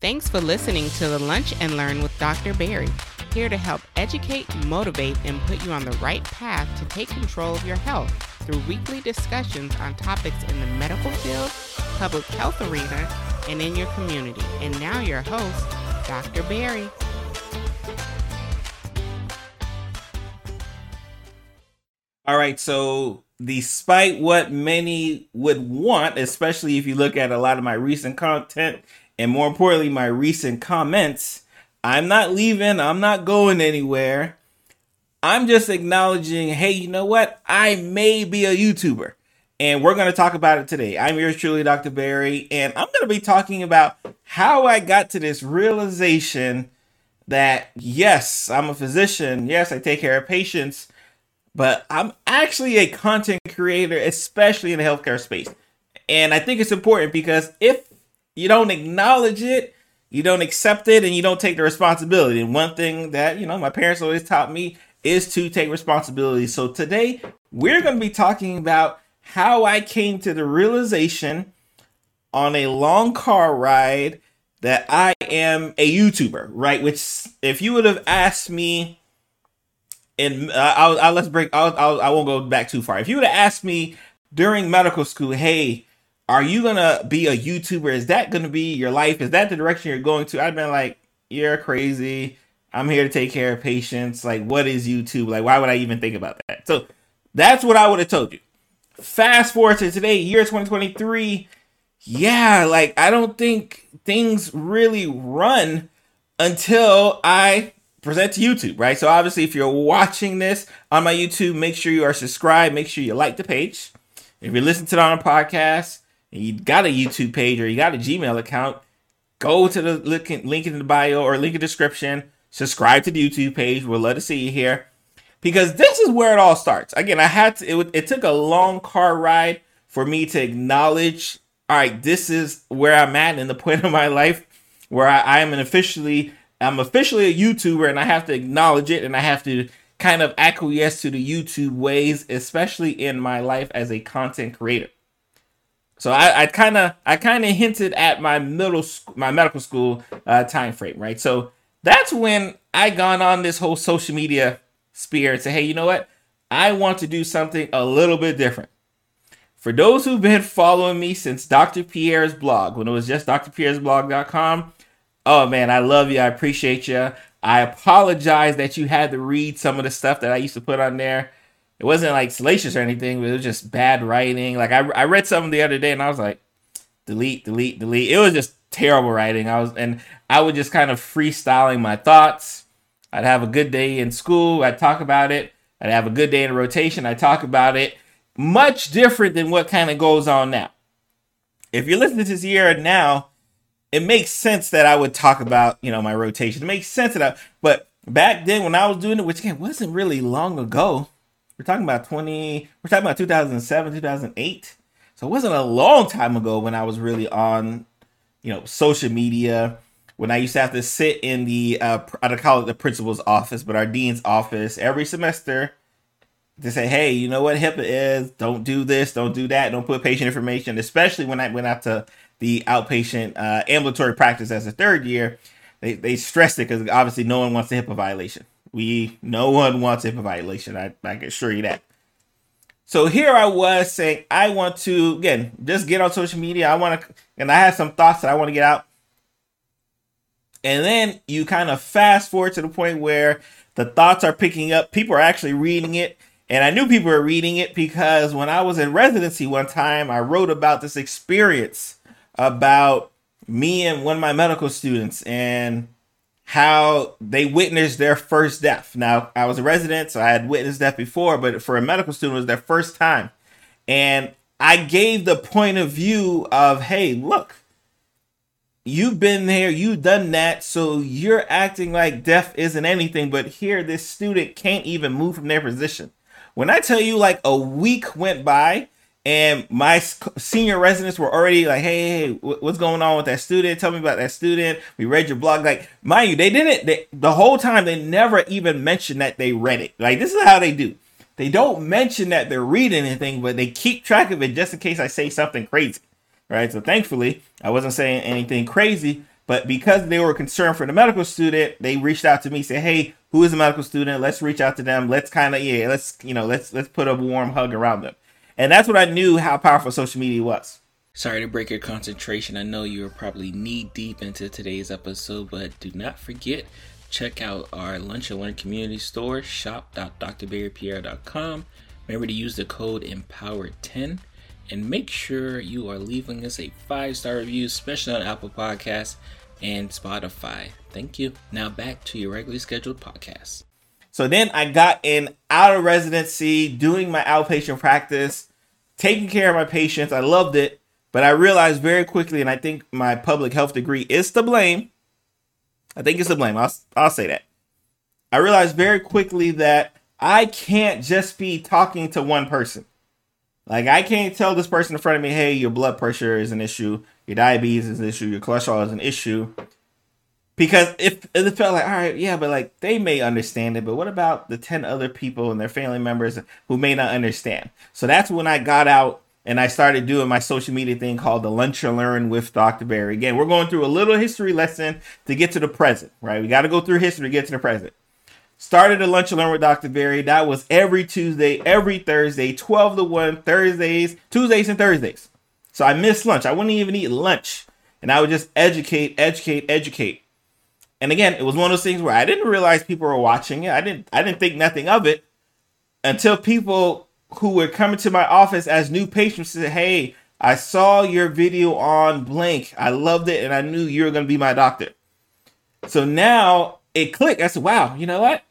Thanks for listening to the Lunch and Learn with Dr. Berry, here to help educate, motivate, and put you on the right path to take control of your health through weekly discussions on topics in the medical field, public health arena, and in your community. And now, your host, Dr. Berry. All right, so despite what many would want, especially if you look at a lot of my recent content and more importantly, my recent comments, I'm not leaving, I'm not going anywhere. I'm just acknowledging, hey, you know what? I may be a YouTuber. And we're going to talk about it today. I'm yours truly, Dr. Berry, and I'm going to be talking about how I got to this realization that yes, I'm a physician. Yes, I take care of patients but I'm actually a content creator, especially in the healthcare space. And I think it's important because if you don't acknowledge it, you don't accept it, and you don't take the responsibility. And one thing that, you know, my parents always taught me is to take responsibility. So today, we're going to be talking about how I came to the realization on a long car ride that I am a YouTuber, right? Which, if you would have asked me and uh, I'll, I'll, let's break. I'll, I'll I won't go back too far. If you would have asked me during medical school, hey, are you gonna be a YouTuber? Is that gonna be your life? Is that the direction you're going to? I've been like, you're crazy. I'm here to take care of patients. Like, what is YouTube? Like, why would I even think about that? So that's what I would have told you. Fast forward to today, year 2023. Yeah, like I don't think things really run until I present to YouTube, right? So obviously, if you're watching this on my YouTube, make sure you are subscribed. Make sure you like the page. If you listen to it on a podcast and you got a YouTube page or you got a Gmail account, go to the link, link in the bio or link in the description. Subscribe to the YouTube page. We'll love to see you here because this is where it all starts. Again, I had to. It, it took a long car ride for me to acknowledge. All right, this is where I'm at in the point of my life where I, I am an officially I'm officially a YouTuber and I have to acknowledge it and I have to kind of acquiesce to the YouTube ways, especially in my life as a content creator. So I kind of I kind of hinted at my middle sc- my medical school uh, time frame, right? So that's when I gone on this whole social media sphere and say, hey, you know what? I want to do something a little bit different. For those who've been following me since Dr. Pierre's blog, when it was just drpierresblog.com, Oh man, I love you. I appreciate you. I apologize that you had to read some of the stuff that I used to put on there. It wasn't like salacious or anything, but it was just bad writing. Like I, I read something the other day and I was like, delete, delete, delete. It was just terrible writing. I was and I would just kind of freestyling my thoughts. I'd have a good day in school. I'd talk about it. I'd have a good day in rotation. I'd talk about it. Much different than what kind of goes on now. If you're listening to this year now, it makes sense that I would talk about, you know, my rotation. It makes sense that I, but back then when I was doing it, which again wasn't really long ago, we're talking about 20, we're talking about 2007, 2008. So it wasn't a long time ago when I was really on, you know, social media. When I used to have to sit in the, uh, I don't call it the principal's office, but our dean's office every semester to say, hey, you know what HIPAA is? Don't do this, don't do that, don't put patient information, especially when I went out to the outpatient uh, ambulatory practice as a third year, they, they stressed it because obviously no one wants a HIPAA violation. We no one wants HIPAA violation. I, I can assure you that. So here I was saying I want to again just get on social media. I want to, and I had some thoughts that I want to get out. And then you kind of fast forward to the point where the thoughts are picking up. People are actually reading it. And I knew people were reading it because when I was in residency one time, I wrote about this experience about me and one of my medical students and how they witnessed their first death. Now, I was a resident, so I had witnessed death before, but for a medical student, it was their first time. And I gave the point of view of, hey, look, you've been there, you've done that, so you're acting like death isn't anything. But here, this student can't even move from their position. When I tell you, like a week went by and my senior residents were already like, "Hey, hey, what's going on with that student? Tell me about that student. We read your blog." Like, mind you, they didn't. They, the whole time they never even mentioned that they read it. Like, this is how they do. They don't mention that they're reading anything, but they keep track of it just in case I say something crazy, right? So thankfully, I wasn't saying anything crazy, But because they were concerned for the medical student, they reached out to me, say, "Hey, who is a medical student? Let's reach out to them. Let's kind of yeah, let's you know, let's let's put a warm hug around them." And that's what I knew how powerful social media was. Sorry to break your concentration. I know you are probably knee deep into today's episode, but do not forget check out our Lunch and Learn community store, shop.drberrypierre.com. Remember to use the code EMPOWER10 and make sure you are leaving us a five star review, especially on Apple Podcasts and Spotify. Thank you. Now back to your regularly scheduled podcast. So then I got in out of residency, doing my outpatient practice, taking care of my patients. I loved it, but I realized very quickly, and I think my public health degree is to blame. I think it's to blame. I'll, I'll say that. I realized very quickly that I can't just be talking to one person. Like I can't tell this person in front of me, hey, your blood pressure is an issue, your diabetes is an issue, your cholesterol is an issue. Because if it felt like, all right, yeah, but like they may understand it, but what about the 10 other people and their family members who may not understand? So that's when I got out and I started doing my social media thing called the Lunch and Learn with Dr. Berry. Again, we're going through a little history lesson to get to the present, right? We got to go through history to get to the present. Started a lunch and learn with Dr. Berry. That was every Tuesday, every Thursday, 12 to 1, Thursdays, Tuesdays and Thursdays. So I missed lunch. I wouldn't even eat lunch. And I would just educate, educate, educate. And again, it was one of those things where I didn't realize people were watching it. I didn't I didn't think nothing of it until people who were coming to my office as new patients said, Hey, I saw your video on blank. I loved it and I knew you were gonna be my doctor. So now it clicked. I said, wow, you know what?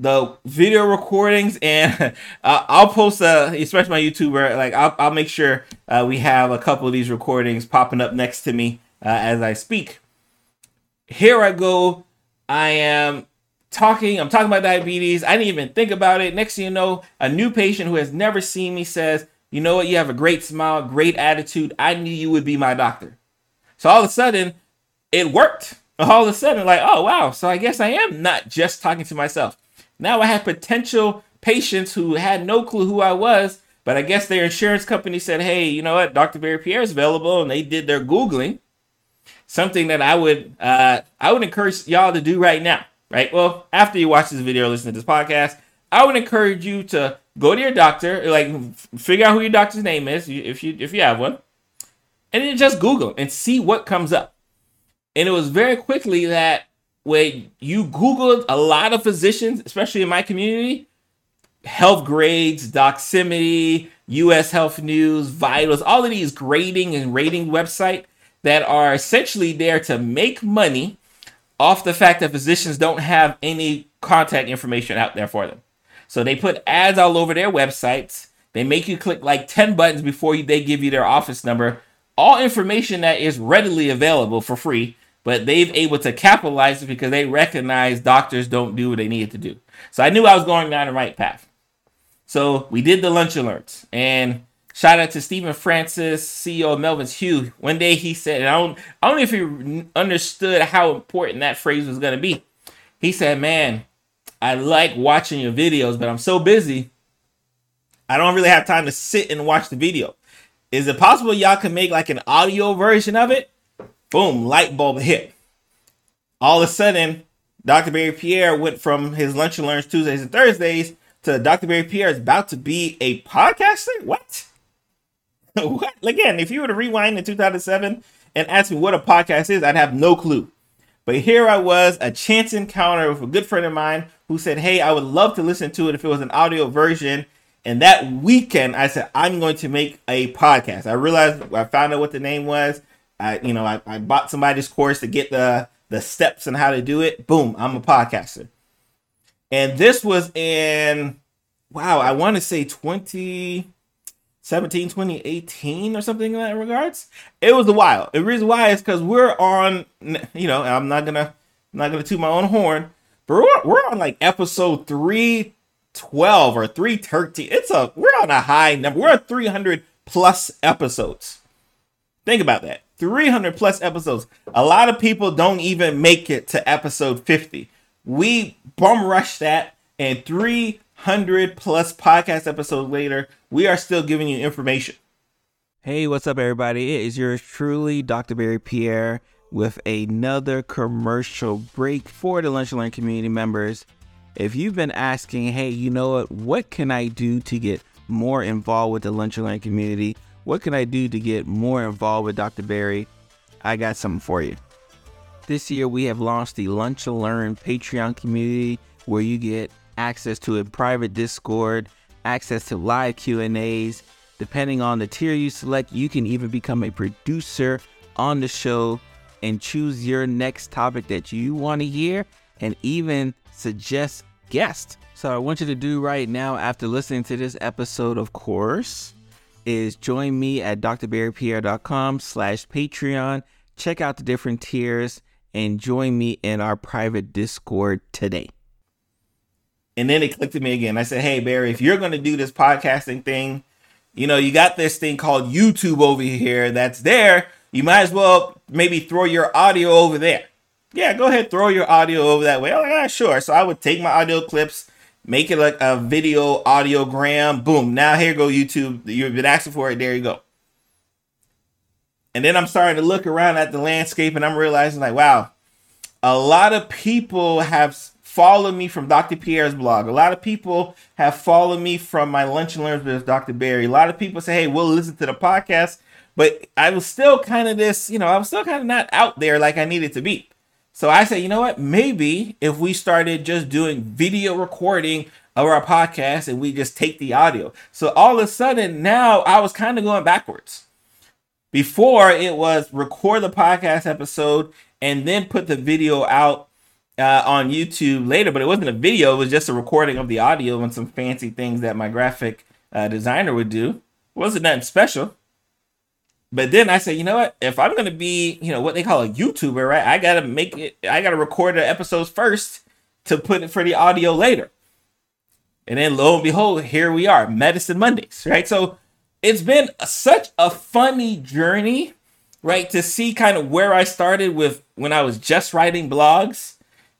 the video recordings and uh, I'll post uh especially my YouTuber like I'll, I'll make sure uh, we have a couple of these recordings popping up next to me uh, as I speak. Here I go. I am talking. I'm talking about diabetes. I didn't even think about it. Next thing you know, a new patient who has never seen me says, "You know what? You have a great smile, great attitude. I knew you would be my doctor." So all of a sudden, it worked. All of a sudden, like, oh wow. So I guess I am not just talking to myself. Now I have potential patients who had no clue who I was, but I guess their insurance company said, hey, you know what, Dr. Berry Pierre is available, and they did their Googling. Something that I would uh, I would encourage y'all to do right now, right? Well, after you watch this video listen to this podcast, I would encourage you to go to your doctor, like figure out who your doctor's name is, if you if you have one, and then just Google and see what comes up. And it was very quickly that when you Googled a lot of physicians, especially in my community, Healthgrades, Doximity, US Health News, Vitals, all of these grading and rating websites that are essentially there to make money off the fact that physicians don't have any contact information out there for them. So they put ads all over their websites. They make you click like 10 buttons before they give you their office number. All information that is readily available for free but they've able to capitalize it because they recognize doctors don't do what they needed to do. So I knew I was going down the right path. So we did the lunch alerts and shout out to Stephen Francis, CEO of Melvin's Hugh. One day he said, I don't, I don't know if he understood how important that phrase was going to be. He said, man, I like watching your videos, but I'm so busy. I don't really have time to sit and watch the video. Is it possible y'all can make like an audio version of it? boom, light bulb hit. All of a sudden, Dr. Berry Pierre went from his lunch and learns Tuesdays and Thursdays to Dr. Berry Pierre is about to be a podcaster. What? what? Again, if you were to rewind in 2007 and ask me what a podcast is, I'd have no clue. But here I was, a chance encounter with a good friend of mine who said, Hey, I would love to listen to it if it was an audio version. And that weekend, I said, I'm going to make a podcast. I realized I found out what the name was. I, you know, I, I bought somebody's course to get the the steps and how to do it. Boom, I'm a podcaster. And this was in wow, I want to say 2017, 2018 or something in that regards. It was a while. The reason why is because we're on, you know, I'm not gonna I'm not gonna toot my own horn, but we're, we're on like episode 312 or 313. It's a we're on a high number. We're at 300 plus episodes. Think about that. 300 plus episodes. A lot of people don't even make it to episode 50. We bum rush that, and 300 plus podcast episodes later, we are still giving you information. Hey, what's up, everybody? It is yours truly, Dr. Berry Pierre. with another commercial break for the Lunch and Learn community members. If you've been asking, hey, you know what? What can I do to get more involved with the Lunch and Learn community? What can I do to get more involved with Dr. Berry? I got something for you. This year we have launched the Lunch and Learn Patreon community where you get access to a private Discord, access to live Q&As. Depending on the tier you select, you can even become a producer on the show and choose your next topic that you want to hear and even suggest guests. So I want you to do right now after listening to this episode, of course, is join me at drberrypierre.com slash Patreon. Check out the different tiers and join me in our private Discord today. And then it clicked to me again. I said, Hey, Berry, if you're going to do this podcasting thing, you know, you got this thing called YouTube over here that's there. You might as well maybe throw your audio over there. Yeah, go ahead, throw your audio over that way. Oh, yeah, sure. So I would take my audio clips, make it like a video audiogram. Boom. Now here go YouTube. You've been asking for it. There you go. And then I'm starting to look around at the landscape and I'm realizing like, wow, a lot of people have followed me from Dr. Pierre's blog. A lot of people have followed me from my Lunch and Learns with Dr. Berry. A lot of people say, hey, we'll listen to the podcast. But I was still kind of this, you know, I was still kind of not out there like I needed to be. So I said, you know what? Maybe if we started just doing video recording of our podcast and we just take the audio. So all of a sudden now I was kind of going backwards. Before it was record the podcast episode and then put the video out uh, on YouTube later, but it wasn't a video, it was just a recording of the audio and some fancy things that my graphic uh, designer would do. It wasn't nothing special. But then I said, you know what? If I'm gonna be, you know, what they call a YouTuber, right? I gotta make it. I gotta record the episodes first to put it for the audio later. And then lo and behold, here we are, Medicine Mondays, right? So it's been such a funny journey, right? To see kind of where I started with when I was just writing blogs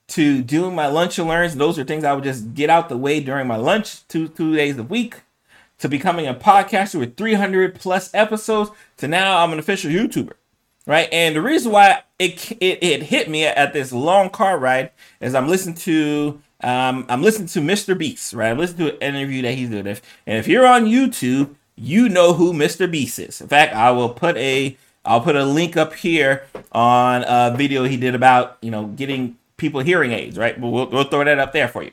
to doing my lunch and learns. Those are things I would just get out the way during my lunch two two days a week to becoming a podcaster with 300 plus episodes to now I'm an official YouTuber, right? And the reason why it it, it hit me at this long car ride is I'm listening to um, I'm listening to Mr. Beast, right? I'm listening to an interview that he's doing. And if you're on YouTube, you know who Mr. Beast is. In fact, I will put a I'll put a link up here on a video he did about you know getting people hearing aids, right? But we'll, we'll throw that up there for you.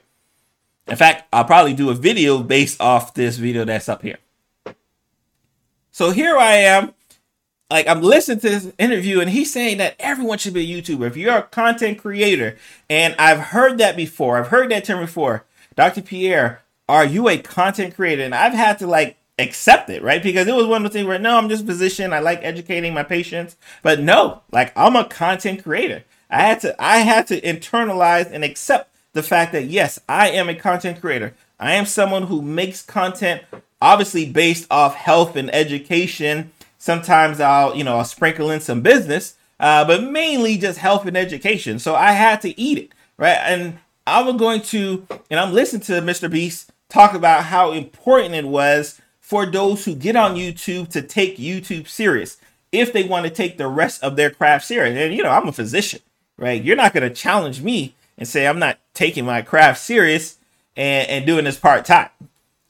In fact, I'll probably do a video based off this video that's up here. So here I am, like I'm listening to this interview, and he's saying that everyone should be a YouTuber. If you're a content creator, and I've heard that before, I've heard that term before. Dr. Pierre, are you a content creator? And I've had to like accept it, right? Because it was one of the things where no, I'm just a physician. I like educating my patients, but no, like I'm a content creator. I had to I had to internalize and accept the fact that yes, I am a content creator. I am someone who makes content obviously based off health and education. Sometimes I'll, you know, I'll sprinkle in some business, uh, but mainly just health and education. So I had to eat it, right? And I was going to, and I'm listening to Mr. Beast talk about how important it was for those who get on YouTube to take YouTube serious if they want to take the rest of their craft serious. And, you know, I'm a physician, right? You're not going to challenge me and say I'm not taking my craft serious and, and doing this part time.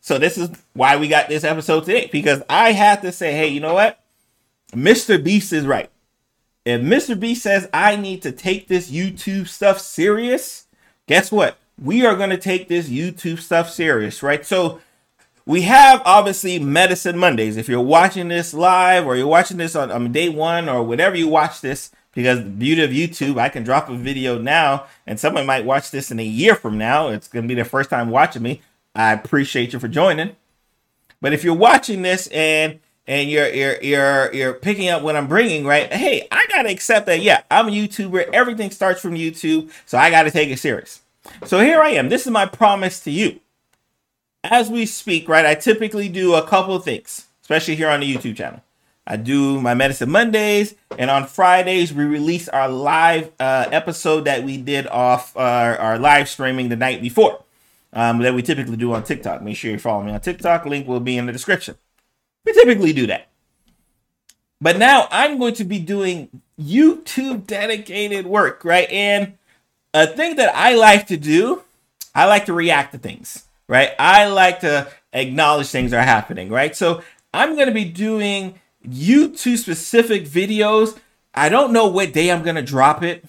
So this is why we got this episode today because I have to say, hey, you know what? Mr. Beast is right. If Mr. Beast says I need to take this YouTube stuff serious, guess what? We are going to take this YouTube stuff serious, right? So we have obviously Medicine Mondays. If you're watching this live or you're watching this on, on day one or whatever you watch this, because the beauty of YouTube, I can drop a video now and someone might watch this in a year from now. It's going to be their first time watching me. I appreciate you for joining. But if you're watching this and and you're you're you're you're picking up what I'm bringing, right? Hey, I got to accept that yeah, I'm a YouTuber. Everything starts from YouTube, so I got to take it serious. So here I am. This is my promise to you. As we speak, right? I typically do a couple things, especially here on the YouTube channel. I do my medicine Mondays, and on Fridays we release our live uh, episode that we did off our, our live streaming the night before um, that we typically do on TikTok. Make sure you follow me on TikTok. Link will be in the description. We typically do that. But now I'm going to be doing YouTube dedicated work, right? And a thing that I like to do, I like to react to things, right? I like to acknowledge things are happening, right? So I'm going to be doing YouTube specific videos. I don't know what day I'm to drop it.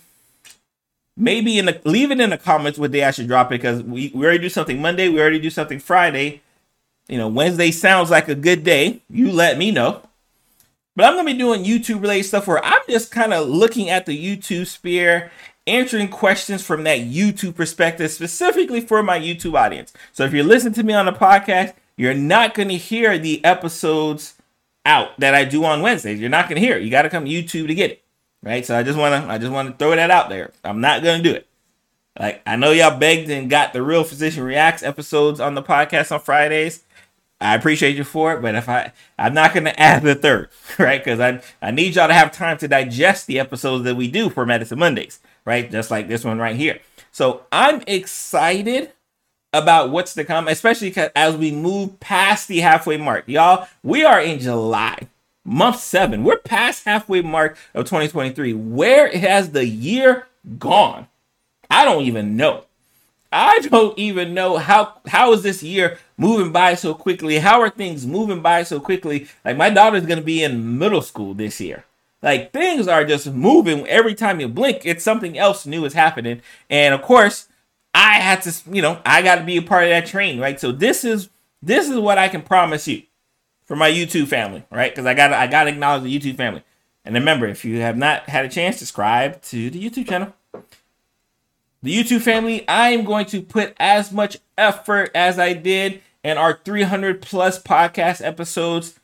Maybe in the leave it in the comments what day I should drop it because we, we already do something Monday, we already do something Friday. You know, Wednesday sounds like a good day. You let me know. But I'm to be doing YouTube related stuff where I'm just kind of looking at the YouTube sphere, answering questions from that YouTube perspective, specifically for my YouTube audience. So if you're listening to me on the podcast, you're not to hear the episodes out that I do on Wednesdays. You're not to hear it. You got to come to YouTube to get it. Right? So I just want to I just want to throw that out there. I'm not to do it. Like I know y'all begged and got the real physician reacts episodes on the podcast on Fridays. I appreciate you for it, but if I I'm not gonna add the third, right? Because I I need y'all to have time to digest the episodes that we do for Medicine Mondays, right? Just like this one right here. So I'm excited about what's to come, especially as we move past the halfway mark. Y'all, we are in July, month seven. We're past halfway mark of 2023. Where has the year gone? I don't even know. I don't even know how how is this year moving by so quickly? How are things moving by so quickly? Like my daughter's gonna be in middle school this year. Like things are just moving every time you blink. It's something else new is happening, and of course, I had to, you know, I got to be a part of that train, right? So this is this is what I can promise you for my YouTube family, right? Because I got I got to acknowledge the YouTube family. And remember, if you have not had a chance, to subscribe to the YouTube channel the YouTube family, I am going to put as much effort as I did in our 300 plus podcast episodes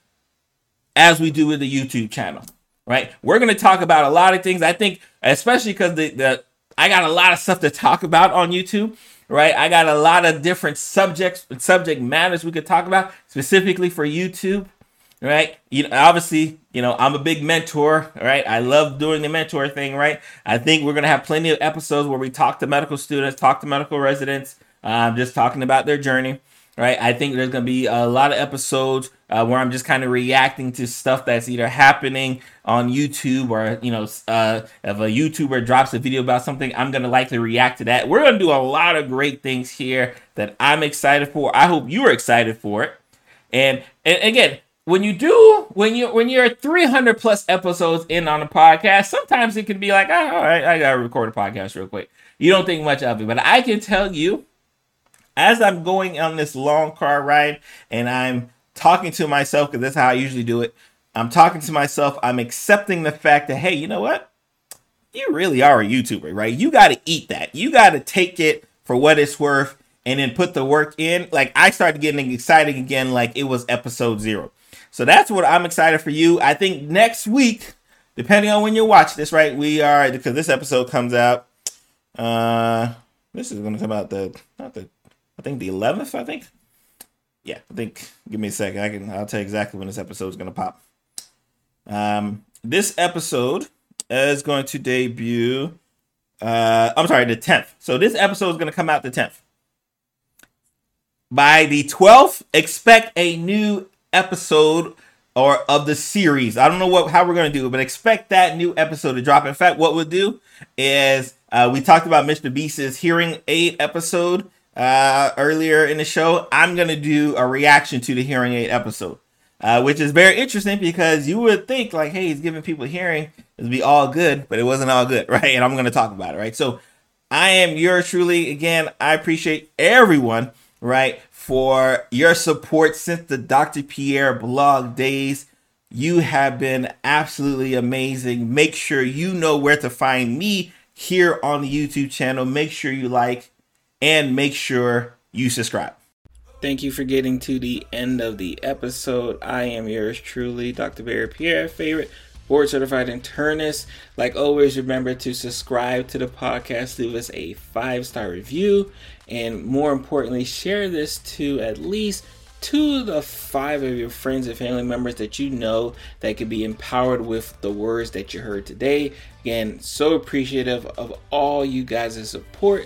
as we do with the YouTube channel. Right? We're going to talk about a lot of things. I think, especially because the, the I got a lot of stuff to talk about on YouTube. Right? I got a lot of different subjects, subject matters we could talk about specifically for YouTube right? You know, obviously, you know, I'm a big mentor, right? I love doing the mentor thing, right? I think we're gonna have plenty of episodes where we talk to medical students, talk to medical residents, um, just talking about their journey, right? I think there's gonna be a lot of episodes uh, where I'm just kind of reacting to stuff that's either happening on YouTube or you know, uh, if a YouTuber drops a video about something, I'm gonna likely react to that. We're gonna do a lot of great things here that I'm excited for. I hope you're excited for it. And, and again, when you do when you when you're 300 plus episodes in on a podcast sometimes it can be like oh, all right i gotta record a podcast real quick you don't think much of it but i can tell you as i'm going on this long car ride and i'm talking to myself because that's how i usually do it i'm talking to myself i'm accepting the fact that hey you know what you really are a youtuber right you got to eat that you got to take it for what it's worth and then put the work in like i started getting excited again like it was episode zero so that's what I'm excited for you. I think next week, depending on when you watch this, right? We are because this episode comes out. Uh, this is going to come out the not the I think the 11th. I think. Yeah, I think. Give me a second. I can. I'll tell you exactly when this episode is going to pop. Um, this episode is going to debut. Uh, I'm sorry, the 10th. So this episode is going to come out the 10th. By the 12th, expect a new episode or of the series. I don't know what how we're gonna do but expect that new episode to drop. In fact, what we'll do is uh, we talked about Mr. Beast's hearing aid episode uh, earlier in the show. I'm gonna do a reaction to the hearing aid episode, uh, which is very interesting because you would think like, hey, he's giving people hearing, it'd be all good, but it wasn't all good, right? And I'm gonna talk about it, right? So I am yours truly. Again, I appreciate everyone, right, for your support since the Dr. Pierre blog days. You have been absolutely amazing. Make sure you know where to find me here on the YouTube channel. Make sure you like and make sure you subscribe. Thank you for getting to the end of the episode. I am yours truly, Dr. Berry Pierre, favorite board certified internist. Like always, remember to subscribe to the podcast, leave us a five star review, and more importantly, share this to at least two of the five of your friends and family members that you know that could be empowered with the words that you heard today. Again, so appreciative of all you guys' support.